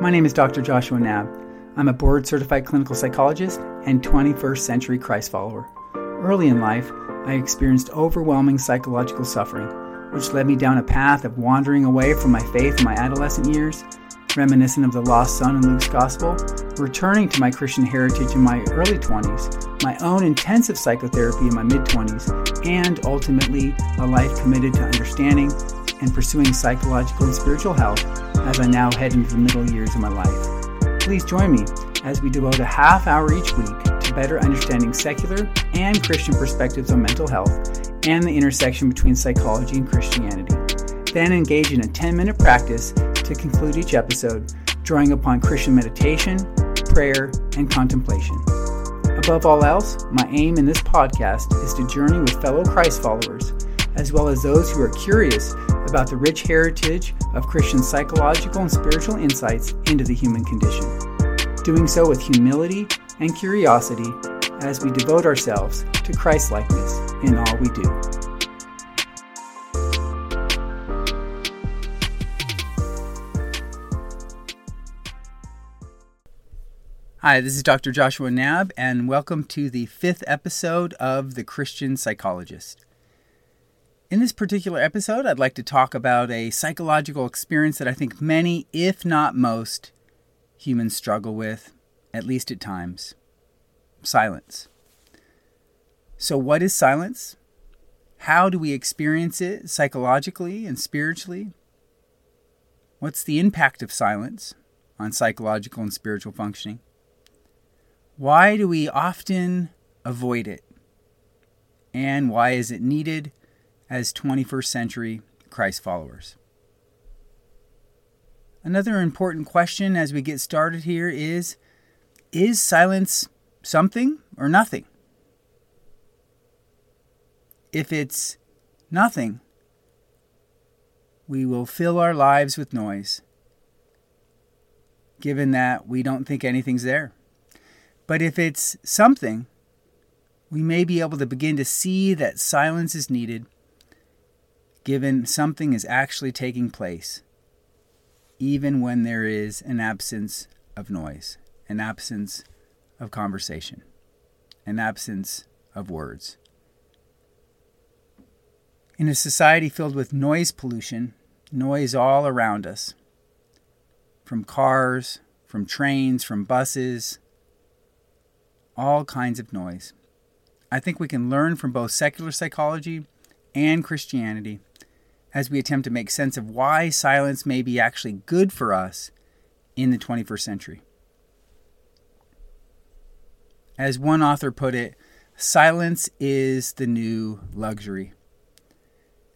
My name is Dr. Joshua Knabb. I'm a board certified clinical psychologist and 21st century Christ follower. Early in life, I experienced overwhelming psychological suffering, which led me down a path of wandering away from my faith in my adolescent years, reminiscent of the lost son in Luke's gospel, returning to my Christian heritage in my early 20s, my own intensive psychotherapy in my mid 20s, and ultimately a life committed to understanding and pursuing psychological and spiritual health as I now head into the middle years of my life. Please join me as we devote a half hour each week to better understanding secular and Christian perspectives on mental health and the intersection between psychology and Christianity. Then engage in a 10 minute practice to conclude each episode, drawing upon Christian meditation, prayer, and contemplation. Above all else, my aim in this podcast is to journey with fellow Christ followers, as well as those who are curious about the rich heritage of Christian psychological and spiritual insights into the human condition. Doing so with humility and curiosity as we devote ourselves to Christlikeness in all we do. Hi, this is Dr. Joshua Knabb, and welcome to the fifth episode of The Christian Psychologist. In this particular episode, I'd like to talk about a psychological experience that I think many, if not most, humans struggle with, at least at times silence. So, what is silence? How do we experience it psychologically and spiritually? What's the impact of silence on psychological and spiritual functioning? Why do we often avoid it? And why is it needed? As 21st century Christ followers. Another important question as we get started here is Is silence something or nothing? If it's nothing, we will fill our lives with noise, given that we don't think anything's there. But if it's something, we may be able to begin to see that silence is needed given something is actually taking place, even when there is an absence of noise, an absence of conversation, an absence of words. In a society filled with noise pollution, noise all around us, from cars, from trains, from buses, all kinds of noise. I think we can learn from both secular psychology and Christianity as we attempt to make sense of why silence may be actually good for us in the 21st century. As one author put it, silence is the new luxury,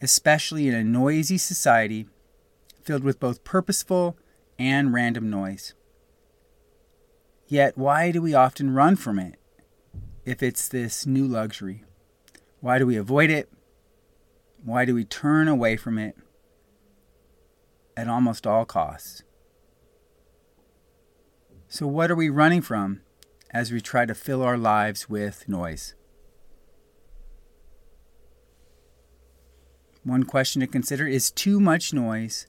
especially in a noisy society filled with both purposeful and random noise. Yet, why do we often run from it if it's this new luxury? Why do we avoid it? Why do we turn away from it at almost all costs? So, what are we running from as we try to fill our lives with noise? One question to consider is too much noise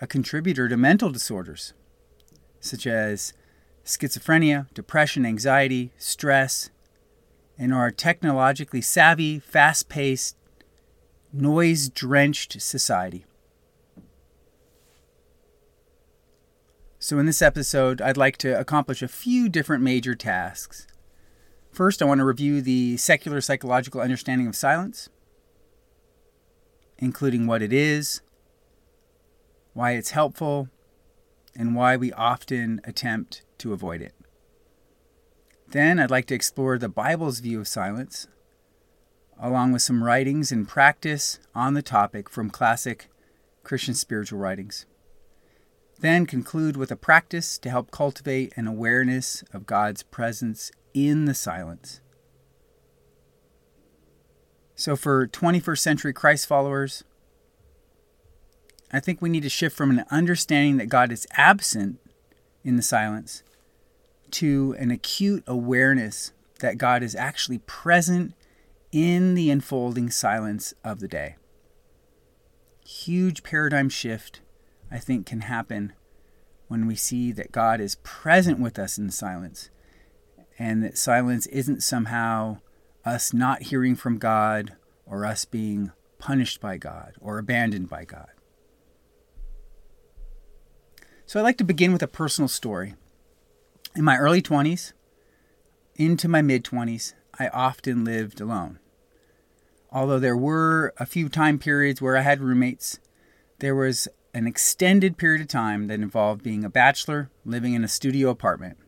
a contributor to mental disorders, such as schizophrenia, depression, anxiety, stress, and our technologically savvy, fast paced, noise drenched society. So, in this episode, I'd like to accomplish a few different major tasks. First, I want to review the secular psychological understanding of silence, including what it is, why it's helpful, and why we often attempt to avoid it. Then, I'd like to explore the Bible's view of silence, along with some writings and practice on the topic from classic Christian spiritual writings. Then conclude with a practice to help cultivate an awareness of God's presence in the silence. So, for 21st century Christ followers, I think we need to shift from an understanding that God is absent in the silence to an acute awareness that God is actually present in the unfolding silence of the day. Huge paradigm shift, I think, can happen when we see that God is present with us in silence and that silence isn't somehow us not hearing from God or us being punished by God or abandoned by God. So I'd like to begin with a personal story. In my early 20s, into my mid 20s, I often lived alone. Although there were a few time periods where I had roommates, there was an extended period of time that involved being a bachelor living in a studio apartment.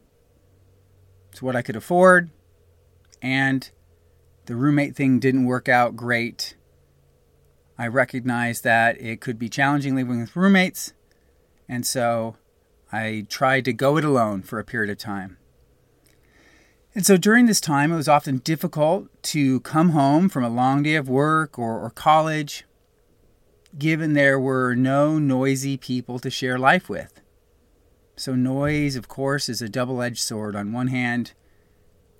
It's what I could afford, and the roommate thing didn't work out great. I recognized that it could be challenging living with roommates, and so I tried to go it alone for a period of time. And so during this time, it was often difficult to come home from a long day of work or, or college, given there were no noisy people to share life with. So, noise, of course, is a double edged sword. On one hand,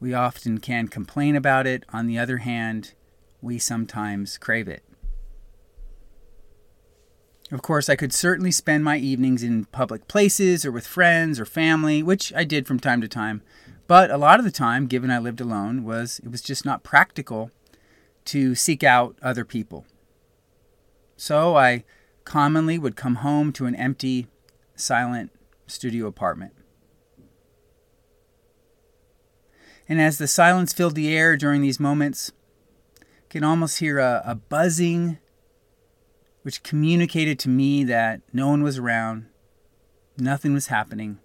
we often can complain about it, on the other hand, we sometimes crave it. Of course, I could certainly spend my evenings in public places or with friends or family, which I did from time to time. But a lot of the time, given I lived alone, was it was just not practical to seek out other people. So I commonly would come home to an empty, silent studio apartment. And as the silence filled the air during these moments, I can almost hear a, a buzzing which communicated to me that no one was around, nothing was happening,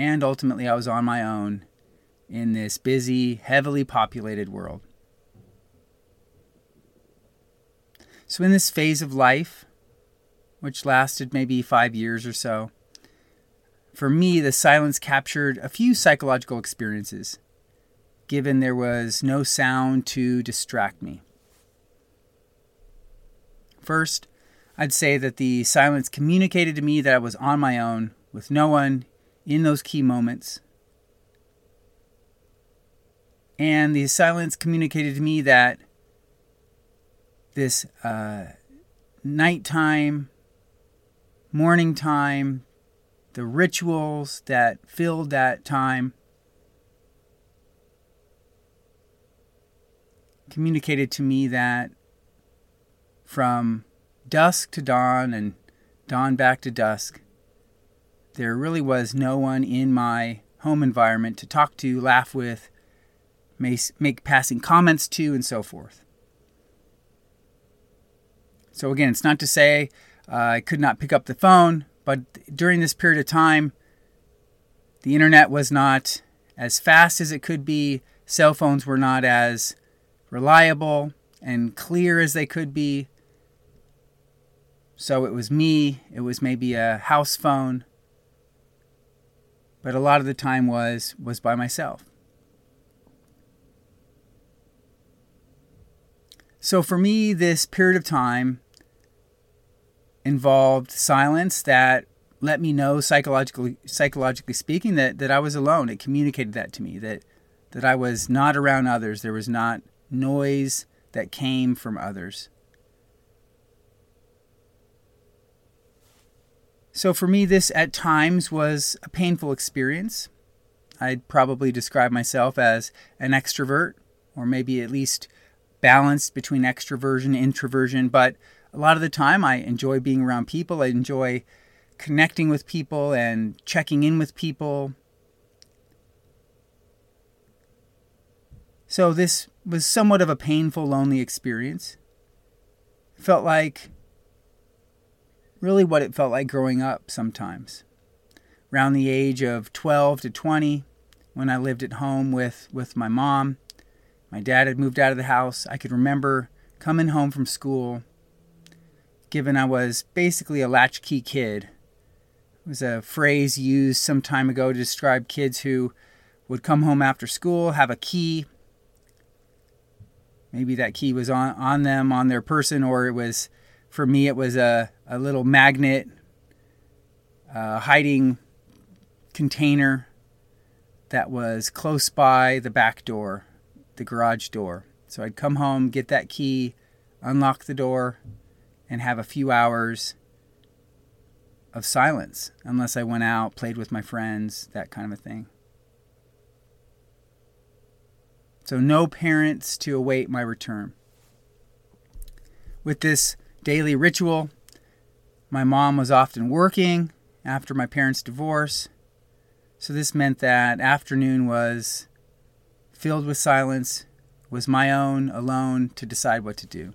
and ultimately I was on my own in this busy, heavily populated world. So, in this phase of life, which lasted maybe five years or so, for me, the silence captured a few psychological experiences, given there was no sound to distract me. First, I'd say that the silence communicated to me that I was on my own with no one in those key moments. And the silence communicated to me that this uh, nighttime, morning time, the rituals that filled that time communicated to me that from dusk to dawn and dawn back to dusk, there really was no one in my home environment to talk to, laugh with, make passing comments to, and so forth. So, again, it's not to say uh, I could not pick up the phone, but during this period of time, the internet was not as fast as it could be, cell phones were not as reliable and clear as they could be. So it was me, it was maybe a house phone, but a lot of the time was was by myself. So for me this period of time involved silence that let me know psychologically psychologically speaking that that I was alone. It communicated that to me that that I was not around others. There was not noise that came from others. So for me, this at times was a painful experience. I'd probably describe myself as an extrovert, or maybe at least balanced between extroversion and introversion. But a lot of the time, I enjoy being around people. I enjoy connecting with people and checking in with people. So this was somewhat of a painful, lonely experience. It felt like really what it felt like growing up sometimes. Around the age of 12 to 20, when I lived at home with, with my mom, my dad had moved out of the house. I could remember coming home from school, given I was basically a latchkey kid. It was a phrase used some time ago to describe kids who would come home after school, have a key. Maybe that key was on, on them, on their person, or it was for me, it was a, a little magnet uh, hiding container that was close by the back door, the garage door. So I'd come home, get that key, unlock the door, and have a few hours of silence unless I went out, played with my friends, that kind of a thing. So, no parents to await my return. With this daily ritual, my mom was often working after my parents' divorce. So, this meant that afternoon was filled with silence, was my own alone to decide what to do.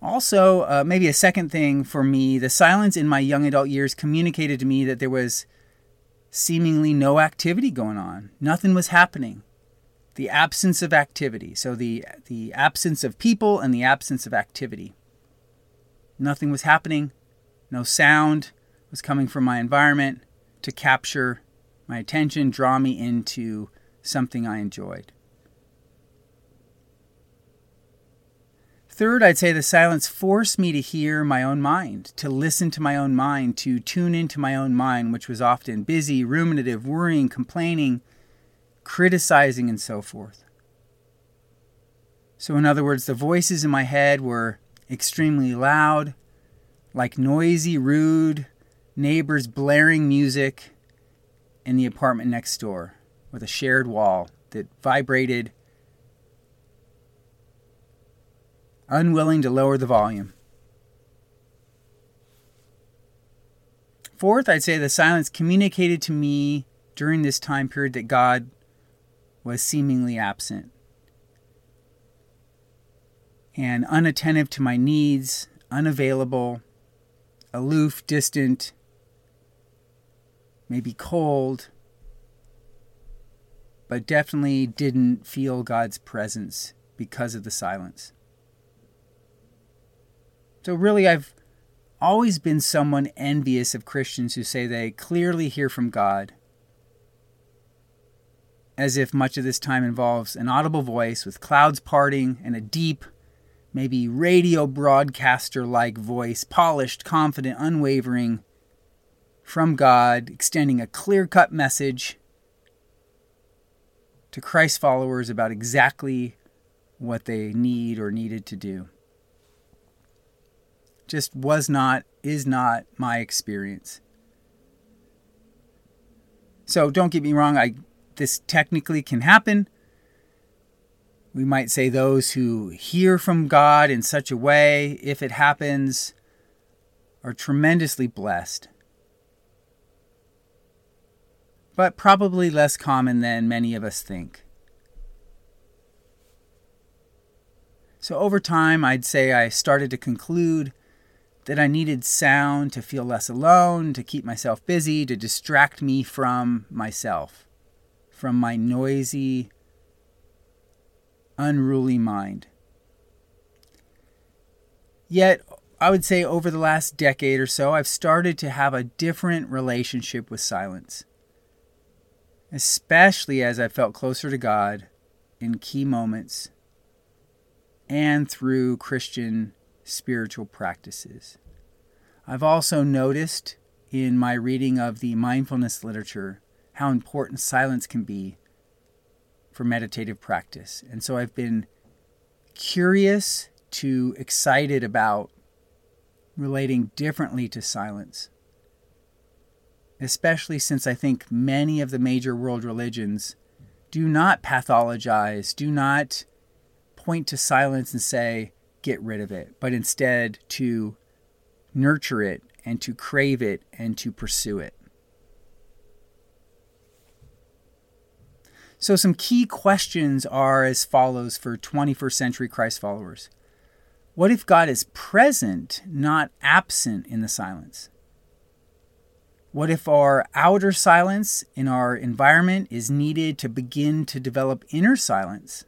Also, uh, maybe a second thing for me, the silence in my young adult years communicated to me that there was seemingly no activity going on. Nothing was happening. The absence of activity. So the the absence of people and the absence of activity. Nothing was happening. No sound was coming from my environment to capture my attention, draw me into something I enjoyed. Third, I'd say the silence forced me to hear my own mind, to listen to my own mind, to tune into my own mind, which was often busy, ruminative, worrying, complaining, criticizing, and so forth. So, in other words, the voices in my head were extremely loud, like noisy, rude neighbors blaring music in the apartment next door with a shared wall that vibrated unwilling to lower the volume. Fourth, I'd say the silence communicated to me during this time period that God was seemingly absent and unattentive to my needs, unavailable, aloof, distant, maybe cold, but definitely didn't feel God's presence because of the silence. So, really, I've always been someone envious of Christians who say they clearly hear from God, as if much of this time involves an audible voice with clouds parting and a deep, maybe radio broadcaster like voice, polished, confident, unwavering, from God, extending a clear cut message to Christ followers about exactly what they need or needed to do just was not, is not my experience. So don't get me wrong, I this technically can happen. We might say those who hear from God in such a way, if it happens, are tremendously blessed. But probably less common than many of us think. So over time, I'd say I started to conclude that I needed sound to feel less alone, to keep myself busy, to distract me from myself, from my noisy, unruly mind. Yet, I would say over the last decade or so, I've started to have a different relationship with silence, especially as I felt closer to God in key moments and through Christian spiritual practices. I've also noticed in my reading of the mindfulness literature how important silence can be for meditative practice. And so I've been curious to excited about relating differently to silence, especially since I think many of the major world religions do not pathologize, do not point to silence and say, get rid of it, but instead to nurture it and to crave it and to pursue it. So, some key questions are as follows for 21st century Christ followers What if God is present, not absent in the silence? What if our outer silence in our environment is needed to begin to develop inner silence?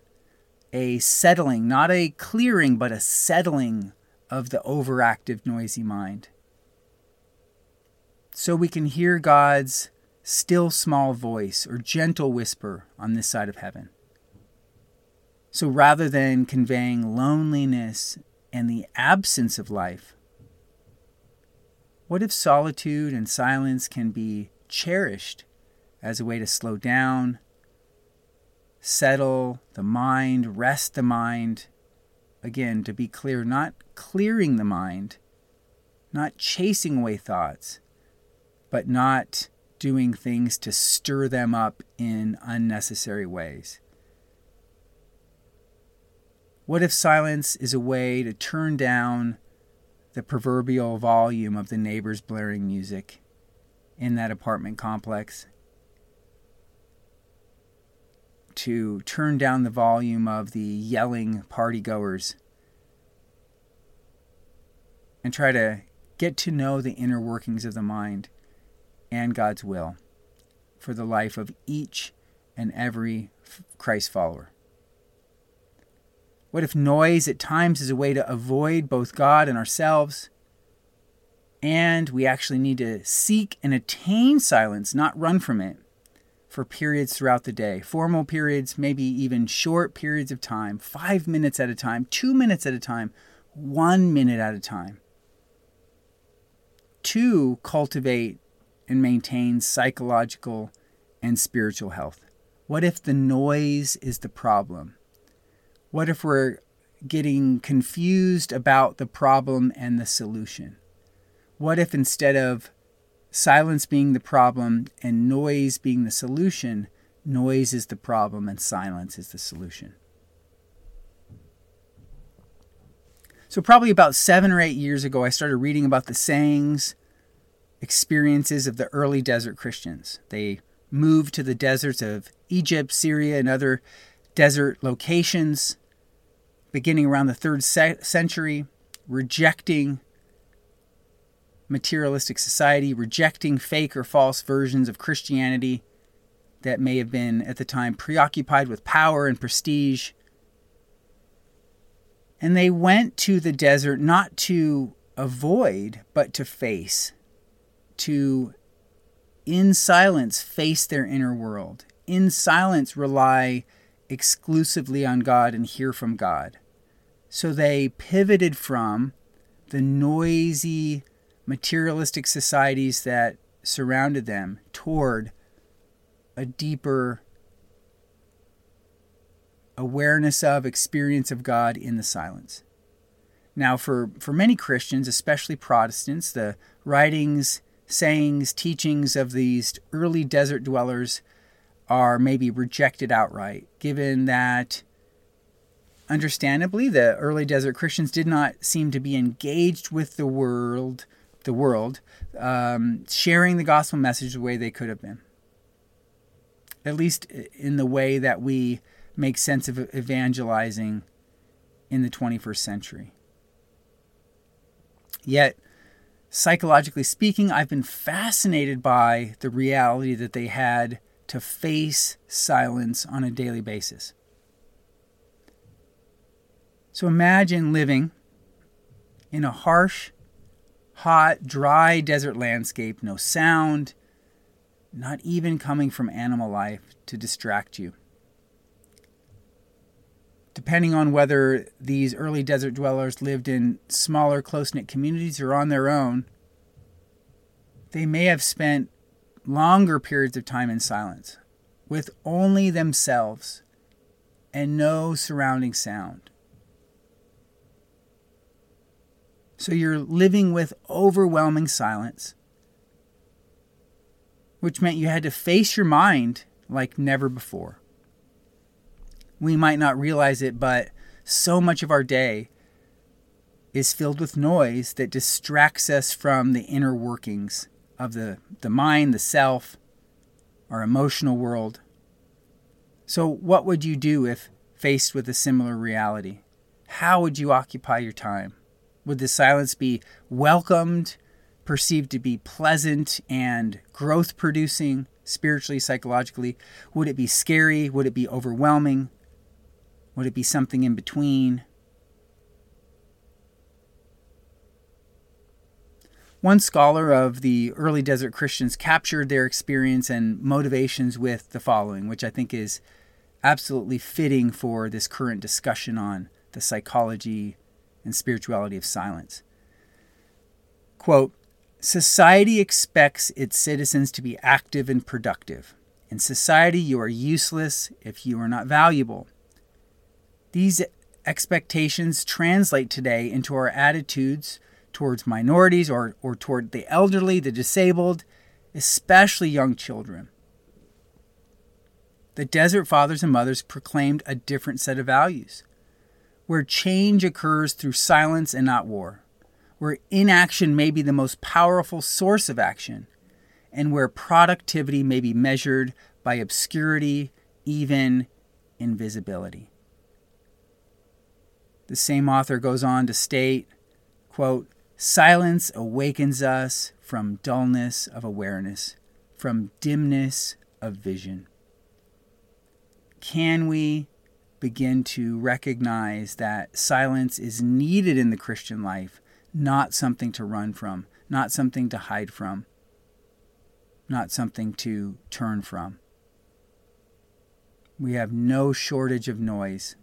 a settling, not a clearing, but a settling of the overactive, noisy mind. So we can hear God's still small voice or gentle whisper on this side of heaven. So rather than conveying loneliness and the absence of life, what if solitude and silence can be cherished as a way to slow down, settle the mind, rest the mind. Again, to be clear, not clearing the mind, not chasing away thoughts, but not doing things to stir them up in unnecessary ways. What if silence is a way to turn down the proverbial volume of the neighbor's blaring music in that apartment complex? To turn down the volume of the yelling party goers and try to get to know the inner workings of the mind and God's will for the life of each and every Christ follower. What if noise at times is a way to avoid both God and ourselves? And we actually need to seek and attain silence, not run from it, for periods throughout the day. Formal periods, maybe even short periods of time, five minutes at a time, two minutes at a time, one minute at a time. To cultivate and maintain psychological and spiritual health. What if the noise is the problem? What if we're getting confused about the problem and the solution? What if instead of silence being the problem and noise being the solution, noise is the problem and silence is the solution? So, probably about seven or eight years ago, I started reading about the sayings, experiences of the early desert Christians. They moved to the deserts of Egypt, Syria, and other desert locations beginning around the third century, rejecting materialistic society, rejecting fake or false versions of Christianity that may have been at the time preoccupied with power and prestige. And they went to the desert not to avoid, but to face, to in silence face their inner world, in silence rely exclusively on God and hear from God. So they pivoted from the noisy, materialistic societies that surrounded them toward a deeper awareness of, experience of God in the silence. Now, for, for many Christians, especially Protestants, the writings, sayings, teachings of these early desert dwellers are maybe rejected outright, given that Understandably, the early desert Christians did not seem to be engaged with the world, the world, um, sharing the gospel message the way they could have been. At least in the way that we make sense of evangelizing in the 21st century. Yet, psychologically speaking, I've been fascinated by the reality that they had to face silence on a daily basis. So imagine living in a harsh, hot, dry desert landscape, no sound, not even coming from animal life to distract you. Depending on whether these early desert dwellers lived in smaller, close knit communities or on their own, they may have spent longer periods of time in silence with only themselves and no surrounding sound. So you're living with overwhelming silence, which meant you had to face your mind like never before. We might not realize it, but so much of our day is filled with noise that distracts us from the inner workings of the, the mind, the self, our emotional world. So, what would you do if faced with a similar reality? How would you occupy your time? Would the silence be welcomed, perceived to be pleasant and growth producing spiritually, psychologically? Would it be scary? Would it be overwhelming? Would it be something in between? One scholar of the early desert Christians captured their experience and motivations with the following, which I think is absolutely fitting for this current discussion on the psychology and spirituality of silence. Quote Society expects its citizens to be active and productive. In society, you are useless if you are not valuable. These expectations translate today into our attitudes towards minorities or, or toward the elderly, the disabled, especially young children. The Desert Fathers and Mothers proclaimed a different set of values, where change occurs through silence and not war, where inaction may be the most powerful source of action, and where productivity may be measured by obscurity, even invisibility. The same author goes on to state, quote, Silence awakens us from dullness of awareness, from dimness of vision. Can we begin to recognize that silence is needed in the Christian life, not something to run from, not something to hide from, not something to turn from? We have no shortage of noise.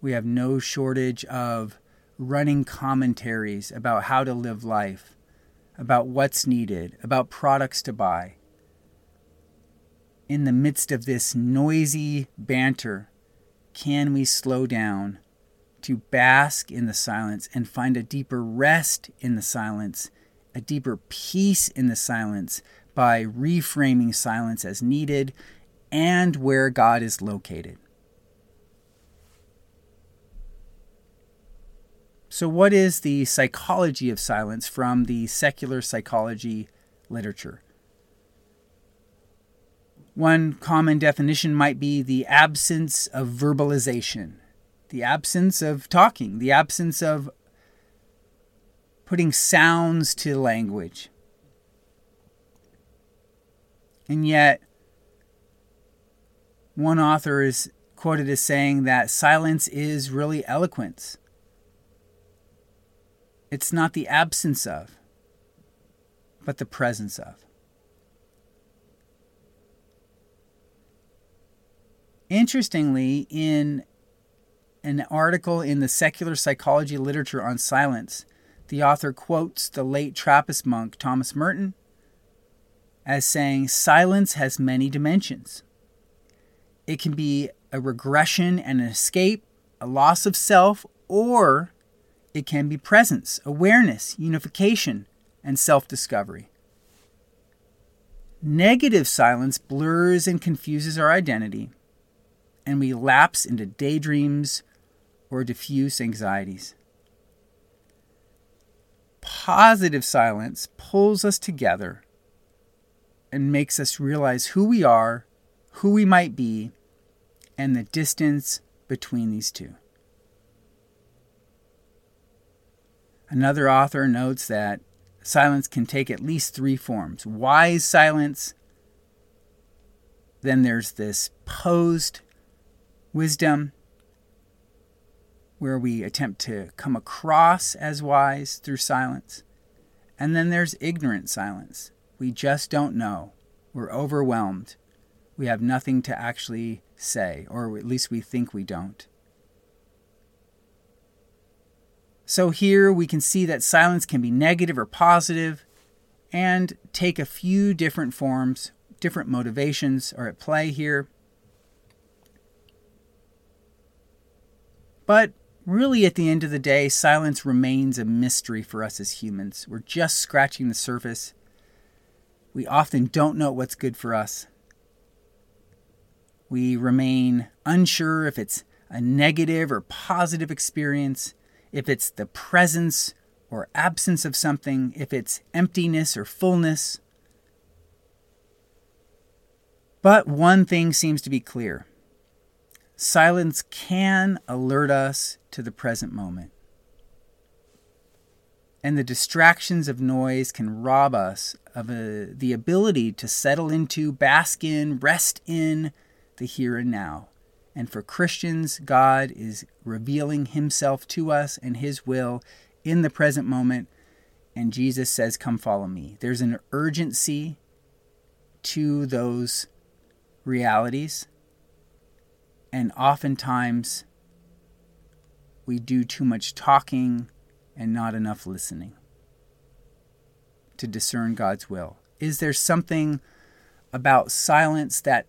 We have no shortage of running commentaries about how to live life, about what's needed, about products to buy. In the midst of this noisy banter, can we slow down to bask in the silence and find a deeper rest in the silence, a deeper peace in the silence by reframing silence as needed and where God is located? So, what is the psychology of silence from the secular psychology literature? One common definition might be the absence of verbalization, the absence of talking, the absence of putting sounds to language. And yet, one author is quoted as saying that silence is really eloquence. It's not the absence of, but the presence of. Interestingly, in an article in the secular psychology literature on silence, the author quotes the late Trappist monk Thomas Merton as saying, Silence has many dimensions. It can be a regression and an escape, a loss of self, or it can be presence, awareness, unification, and self discovery. Negative silence blurs and confuses our identity, and we lapse into daydreams or diffuse anxieties. Positive silence pulls us together and makes us realize who we are, who we might be, and the distance between these two. Another author notes that silence can take at least three forms wise silence, then there's this posed wisdom, where we attempt to come across as wise through silence. And then there's ignorant silence. We just don't know. We're overwhelmed. We have nothing to actually say, or at least we think we don't. So here we can see that silence can be negative or positive and take a few different forms, different motivations are at play here. But really, at the end of the day, silence remains a mystery for us as humans. We're just scratching the surface. We often don't know what's good for us. We remain unsure if it's a negative or positive experience if it's the presence or absence of something, if it's emptiness or fullness. But one thing seems to be clear silence can alert us to the present moment. And the distractions of noise can rob us of a, the ability to settle into, bask in, rest in the here and now. And for Christians, God is revealing himself to us and his will in the present moment. And Jesus says, Come follow me. There's an urgency to those realities. And oftentimes, we do too much talking and not enough listening to discern God's will. Is there something about silence that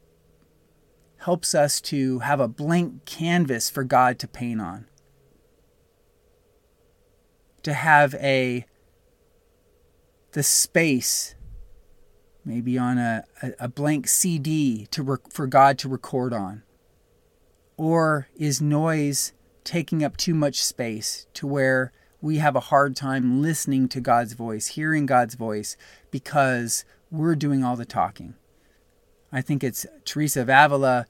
helps us to have a blank canvas for God to paint on. To have a the space, maybe on a, a, blank CD to rec- for God to record on? Or is noise taking up too much space to where we have a hard time listening to God's voice, hearing God's voice, because we're doing all the talking? I think it's Teresa of Avila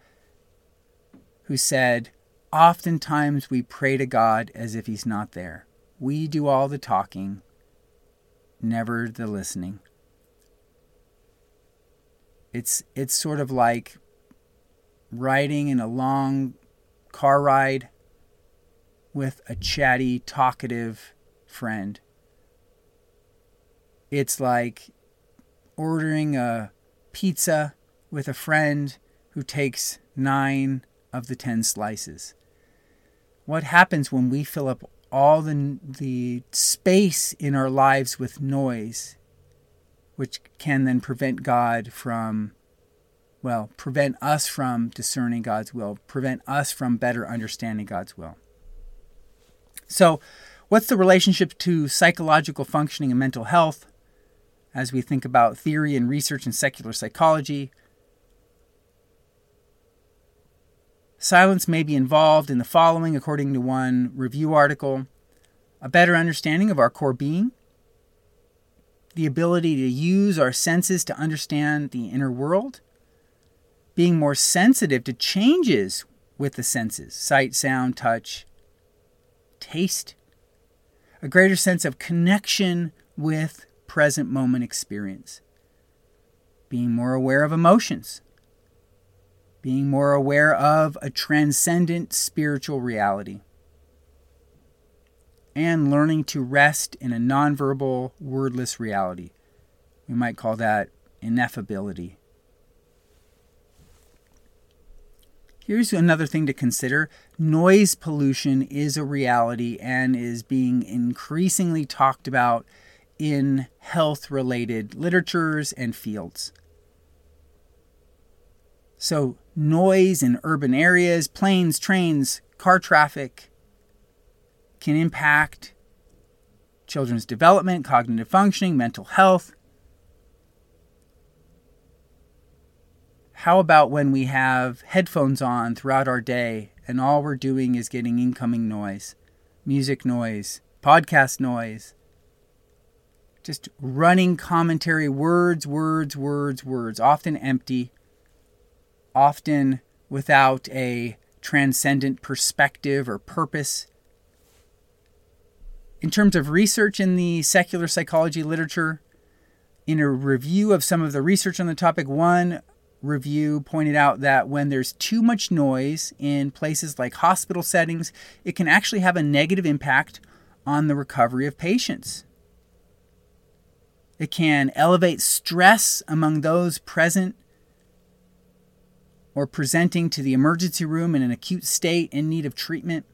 who said, Oftentimes we pray to God as if He's not there. We do all the talking, never the listening. It's, it's sort of like riding in a long car ride with a chatty, talkative friend. It's like ordering a pizza with a friend who takes nine of the ten slices. What happens when we fill up all the, the space in our lives with noise, which can then prevent God from, well, prevent us from discerning God's will, prevent us from better understanding God's will? So, what's the relationship to psychological functioning and mental health as we think about theory and research in secular psychology? Silence may be involved in the following, according to one review article. A better understanding of our core being, the ability to use our senses to understand the inner world, being more sensitive to changes with the senses sight, sound, touch, taste, a greater sense of connection with present moment experience, being more aware of emotions being more aware of a transcendent spiritual reality, and learning to rest in a nonverbal, wordless reality. We might call that ineffability. Here's another thing to consider noise pollution is a reality and is being increasingly talked about in health related literatures and fields. So, noise in urban areas, planes, trains, car traffic can impact children's development, cognitive functioning, mental health. How about when we have headphones on throughout our day and all we're doing is getting incoming noise, music noise, podcast noise, just running commentary, words, words, words, words, often empty often without a transcendent perspective or purpose. In terms of research in the secular psychology literature, in a review of some of the research on the topic, one review pointed out that when there's too much noise in places like hospital settings, it can actually have a negative impact on the recovery of patients. It can elevate stress among those present or presenting to the emergency room in an acute state in need of treatment.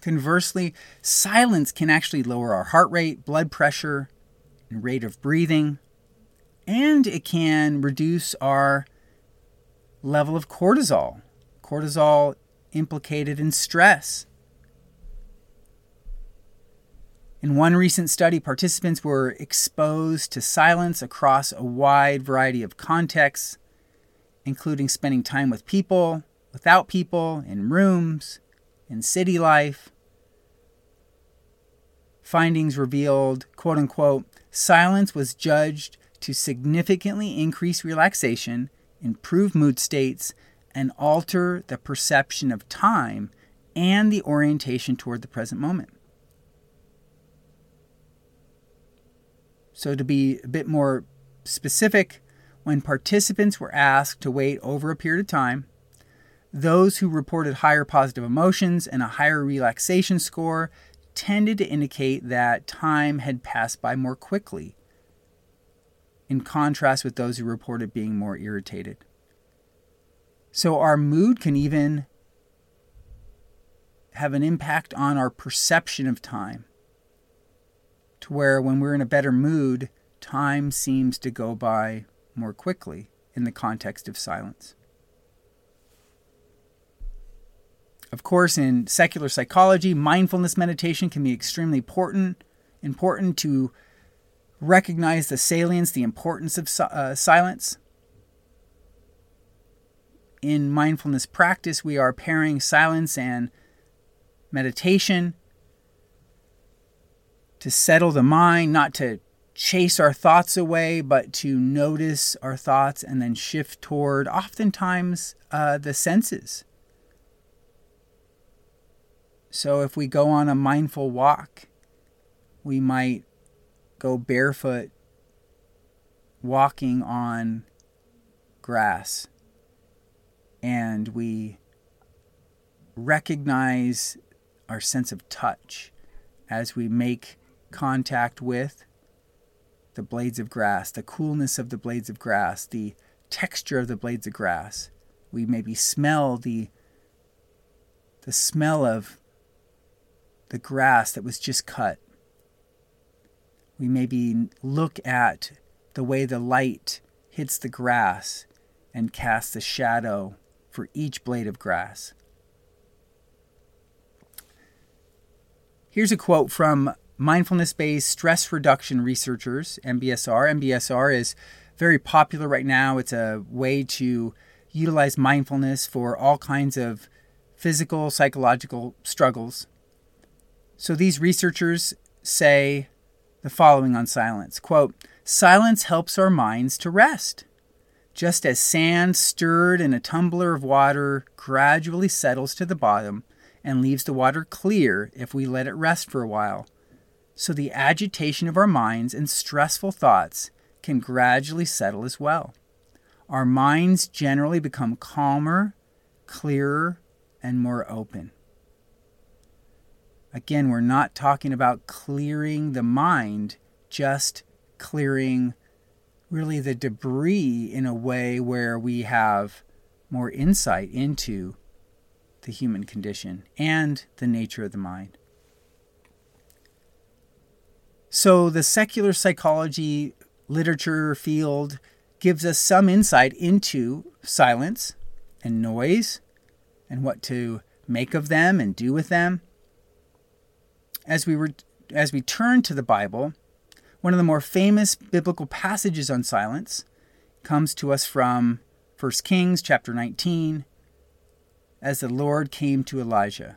Conversely, silence can actually lower our heart rate, blood pressure, and rate of breathing, and it can reduce our level of cortisol. Cortisol implicated in stress. In one recent study, participants were exposed to silence across a wide variety of contexts including spending time with people, without people, in rooms, in city life. Findings revealed, quote unquote, silence was judged to significantly increase relaxation, improve mood states, and alter the perception of time and the orientation toward the present moment. So, to be a bit more specific, when participants were asked to wait over a period of time, those who reported higher positive emotions and a higher relaxation score tended to indicate that time had passed by more quickly, in contrast with those who reported being more irritated. So, our mood can even have an impact on our perception of time, to where when we're in a better mood, time seems to go by more quickly in the context of silence. Of course, in secular psychology, mindfulness meditation can be extremely important, important to recognize the salience, the importance of uh, silence. In mindfulness practice, we are pairing silence and meditation to settle the mind, not to chase our thoughts away, but to notice our thoughts and then shift toward oftentimes uh, the senses. So if we go on a mindful walk, we might go barefoot walking on grass and we recognize our sense of touch as we make contact with the blades of grass, the coolness of the blades of grass, the texture of the blades of grass. We maybe smell the the smell of the grass that was just cut. We maybe look at the way the light hits the grass and casts a shadow for each blade of grass. Here's a quote from mindfulness based stress reduction researchers, MBSR. MBSR is very popular right now. It's a way to utilize mindfulness for all kinds of physical, psychological struggles. So these researchers say the following on silence quote, Silence helps our minds to rest. Just as sand stirred in a tumbler of water gradually settles to the bottom and leaves the water clear if we let it rest for a while so the agitation of our minds and stressful thoughts can gradually settle as well. Our minds generally become calmer, clearer, and more open. Again, we're not talking about clearing the mind, just clearing really the debris in a way where we have more insight into the human condition and the nature of the mind. So the secular psychology literature field gives us some insight into silence and noise and what to make of them and do with them. As we as we turn to the Bible, one of the more famous biblical passages on silence comes to us from 1 Kings chapter 19 as the Lord came to Elijah.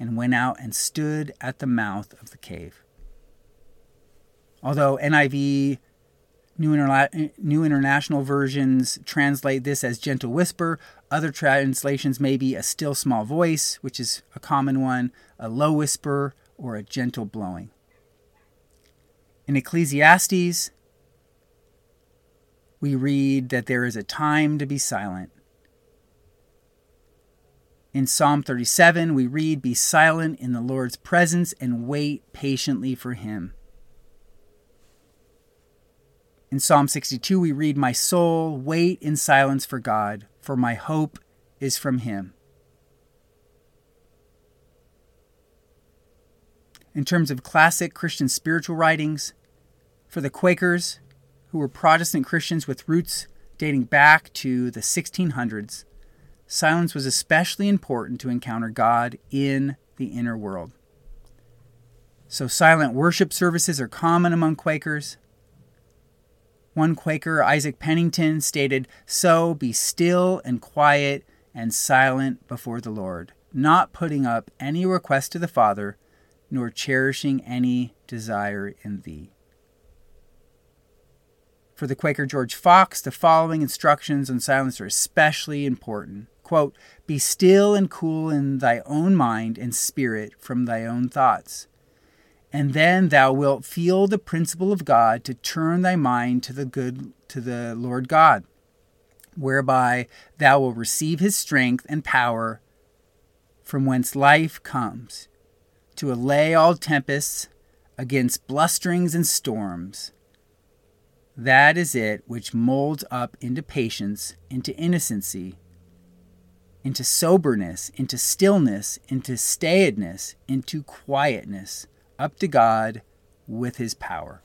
and went out and stood at the mouth of the cave. Although NIV, New, Interla- New International versions translate this as gentle whisper, other translations may be a still small voice, which is a common one, a low whisper, or a gentle blowing. In Ecclesiastes, we read that there is a time to be silent in Psalm 37, we read, Be silent in the Lord's presence and wait patiently for him. In Psalm 62, we read, My soul, wait in silence for God, for my hope is from him. In terms of classic Christian spiritual writings, for the Quakers, who were Protestant Christians with roots dating back to the 1600s, silence was especially important to encounter God in the inner world. So, silent worship services are common among Quakers. One Quaker, Isaac Penington, stated, So be still and quiet and silent before the Lord, not putting up any request to the Father, nor cherishing any desire in thee. For the Quaker George Fox, the following instructions on silence are especially important. Quote, Be still and cool in thy own mind and spirit from thy own thoughts. And then thou wilt feel the principle of God to turn thy mind to the good to the Lord God, whereby thou wilt receive his strength and power from whence life comes, to allay all tempests against blusterings and storms, That is it which molds up into patience, into innocency, into soberness, into stillness, into stayedness, into quietness, up to God with his power.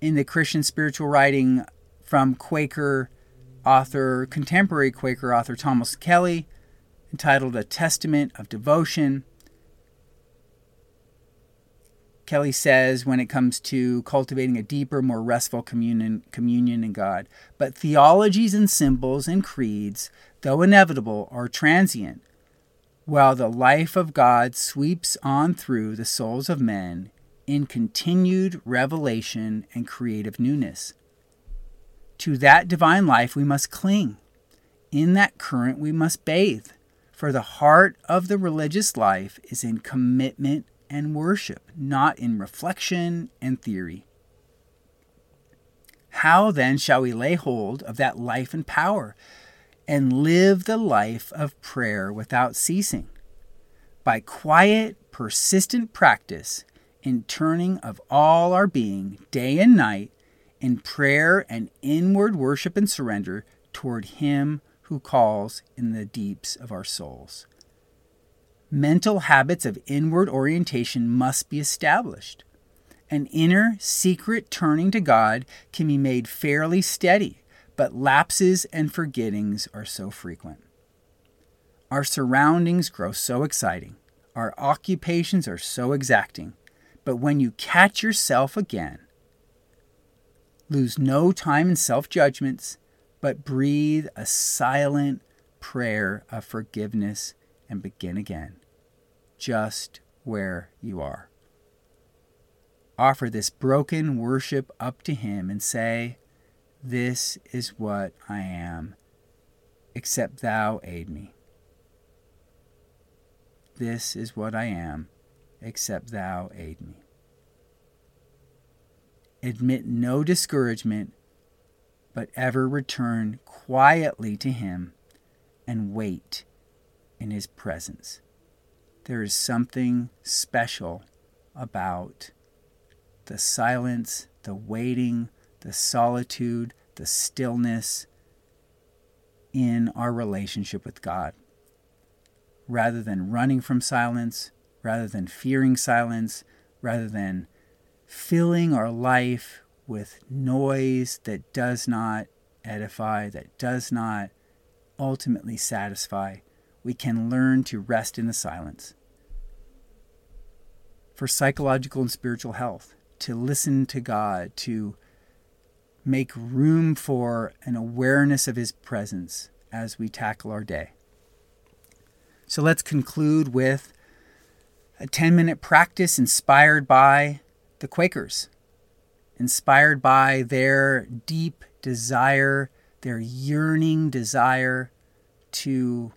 In the Christian spiritual writing from Quaker author, contemporary Quaker author Thomas Kelly, entitled A Testament of Devotion, Kelly says when it comes to cultivating a deeper, more restful communion, communion in God. But theologies and symbols and creeds, though inevitable, are transient, while the life of God sweeps on through the souls of men in continued revelation and creative newness. To that divine life we must cling. In that current we must bathe, for the heart of the religious life is in commitment and worship, not in reflection and theory. How then shall we lay hold of that life and power and live the life of prayer without ceasing? By quiet, persistent practice in turning of all our being, day and night, in prayer and inward worship and surrender toward Him who calls in the deeps of our souls. Mental habits of inward orientation must be established. An inner, secret turning to God can be made fairly steady, but lapses and forgettings are so frequent. Our surroundings grow so exciting, our occupations are so exacting, but when you catch yourself again, lose no time in self judgments, but breathe a silent prayer of forgiveness and begin again, just where you are. Offer this broken worship up to Him and say, This is what I am, except Thou aid me. This is what I am, except Thou aid me. Admit no discouragement, but ever return quietly to Him and wait in His presence. There is something special about the silence, the waiting, the solitude, the stillness in our relationship with God. Rather than running from silence, rather than fearing silence, rather than filling our life with noise that does not edify, that does not ultimately satisfy, we can learn to rest in the silence. For psychological and spiritual health, to listen to God, to make room for an awareness of His presence as we tackle our day. So let's conclude with a 10 minute practice inspired by the Quakers, inspired by their deep desire, their yearning desire to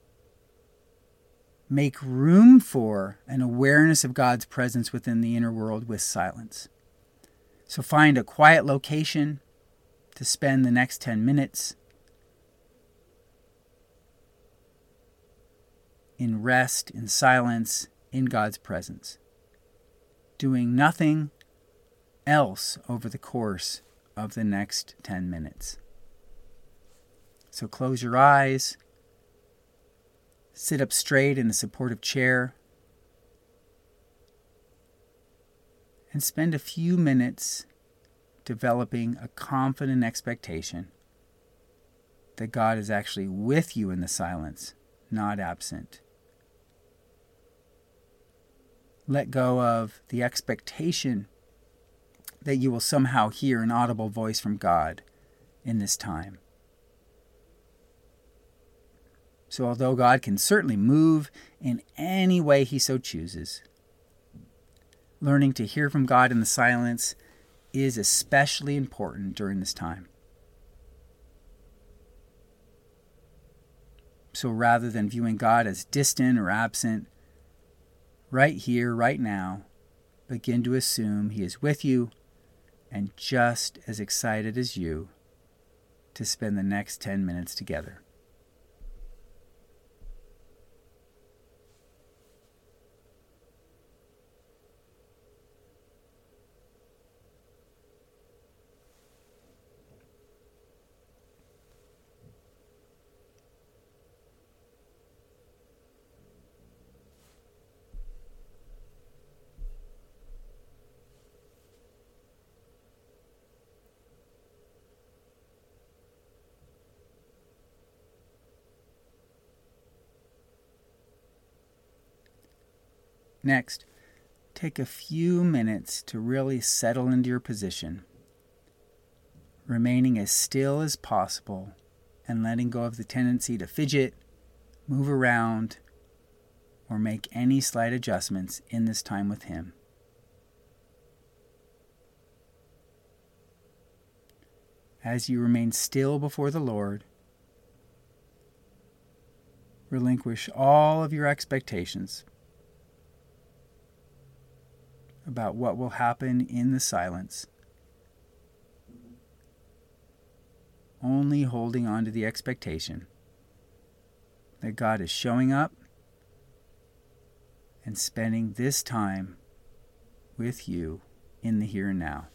make room for an awareness of God's presence within the inner world with silence. So find a quiet location to spend the next 10 minutes in rest, in silence, in God's presence, doing nothing else over the course of the next 10 minutes. So close your eyes, sit up straight in a supportive chair, and spend a few minutes developing a confident expectation that God is actually with you in the silence, not absent. Let go of the expectation that you will somehow hear an audible voice from God in this time. So, although God can certainly move in any way He so chooses, learning to hear from God in the silence is especially important during this time. So, rather than viewing God as distant or absent, right here, right now, begin to assume He is with you and just as excited as you to spend the next 10 minutes together. Next, take a few minutes to really settle into your position, remaining as still as possible and letting go of the tendency to fidget, move around, or make any slight adjustments in this time with Him. As you remain still before the Lord, relinquish all of your expectations about what will happen in the silence, only holding on to the expectation that God is showing up and spending this time with you in the here and now.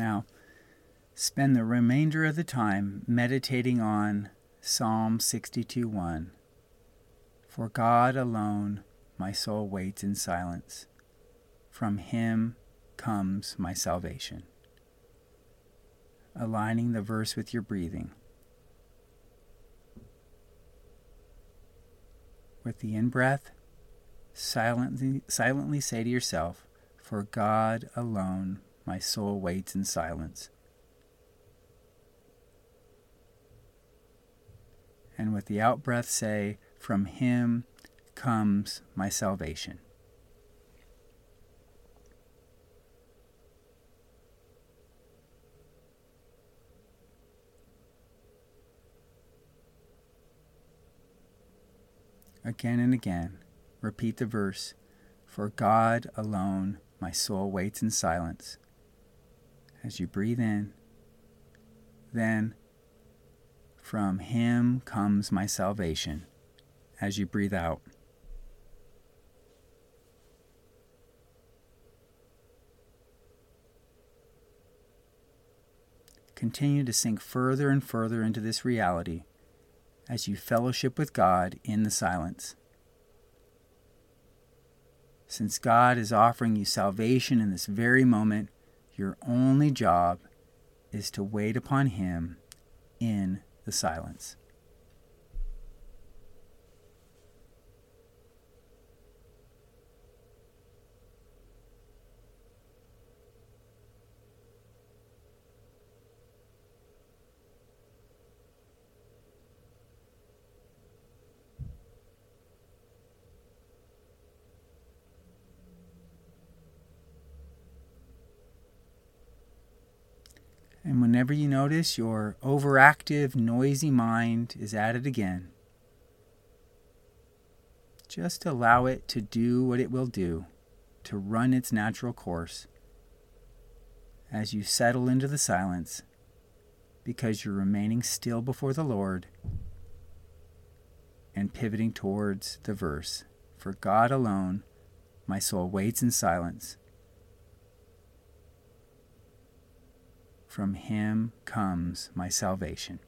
Now, spend the remainder of the time meditating on Psalm 62:1. For God alone my soul waits in silence. From him comes my salvation. Aligning the verse with your breathing. With the in breath, silently, silently say to yourself, For God alone my soul waits in silence. And with the outbreath, say, From him comes my salvation. Again and again, repeat the verse For God alone my soul waits in silence as you breathe in. Then, from him comes my salvation as you breathe out. Continue to sink further and further into this reality as you fellowship with God in the silence. Since God is offering you salvation in this very moment, your only job is to wait upon Him in the silence. And whenever you notice your overactive, noisy mind is at it again, just allow it to do what it will do, to run its natural course. As you settle into the silence because you're remaining still before the Lord and pivoting towards the verse For God alone, my soul waits in silence From him comes my salvation.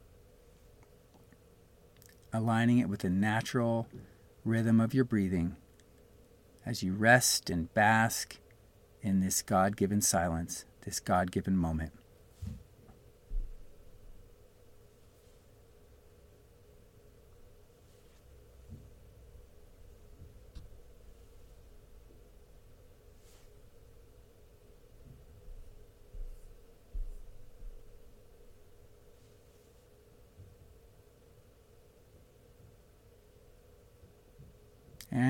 Aligning it with the natural rhythm of your breathing as you rest and bask in this God given silence, this God given moment.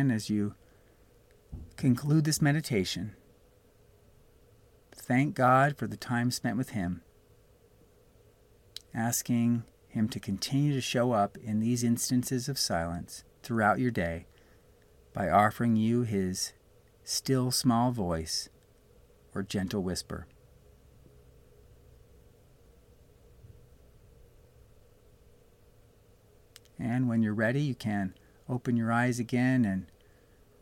And as you conclude this meditation, thank God for the time spent with Him, asking Him to continue to show up in these instances of silence throughout your day by offering you His still small voice or gentle whisper. And when you're ready, you can open your eyes again and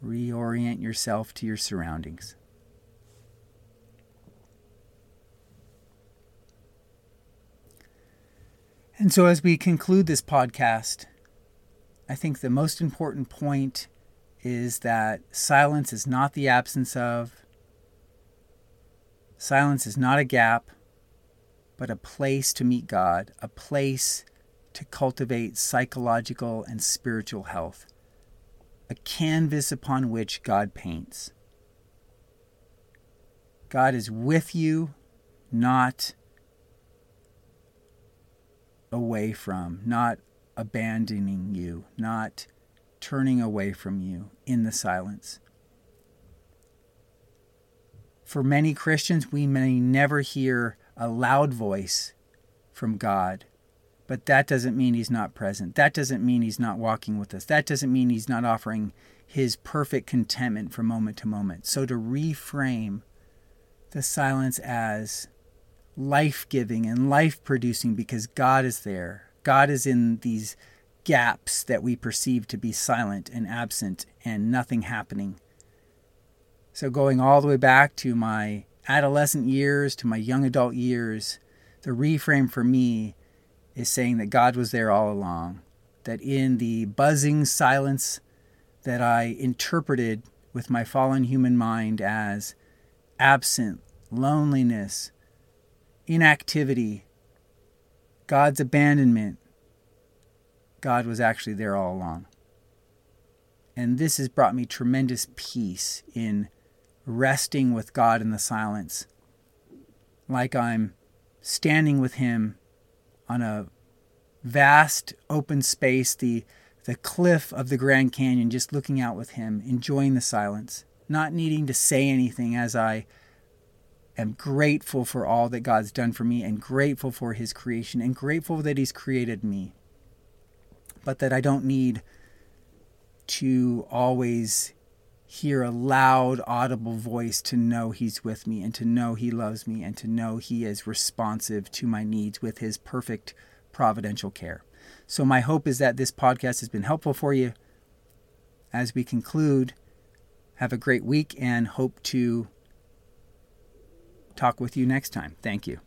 reorient yourself to your surroundings. And so, as we conclude this podcast, I think the most important point is that silence is not the absence of, silence is not a gap, but a place to meet God, a place to cultivate psychological and spiritual health, a canvas upon which God paints. God is with you, not away from, not abandoning you, not turning away from you in the silence. For many Christians, we may never hear a loud voice from God, but that doesn't mean He's not present. That doesn't mean He's not walking with us. That doesn't mean He's not offering His perfect contentment from moment to moment. So to reframe the silence as life giving and life producing because God is there. God is in these gaps that we perceive to be silent and absent and nothing happening. So, going all the way back to my adolescent years, to my young adult years, the reframe for me is saying that God was there all along. That in the buzzing silence that I interpreted with my fallen human mind as absent, loneliness, inactivity, God's abandonment, God was actually there all along. And this has brought me tremendous peace in resting with God in the silence, like I'm standing with Him on a vast open space, the, the cliff of the Grand Canyon, just looking out with Him, enjoying the silence, not needing to say anything as I am grateful for all that God's done for me and grateful for His creation and grateful that He's created me. But that I don't need to always hear a loud, audible voice to know He's with me and to know He loves me and to know He is responsive to my needs with His perfect providential care. So, my hope is that this podcast has been helpful for you. As we conclude, have a great week and hope to talk with you next time. Thank you.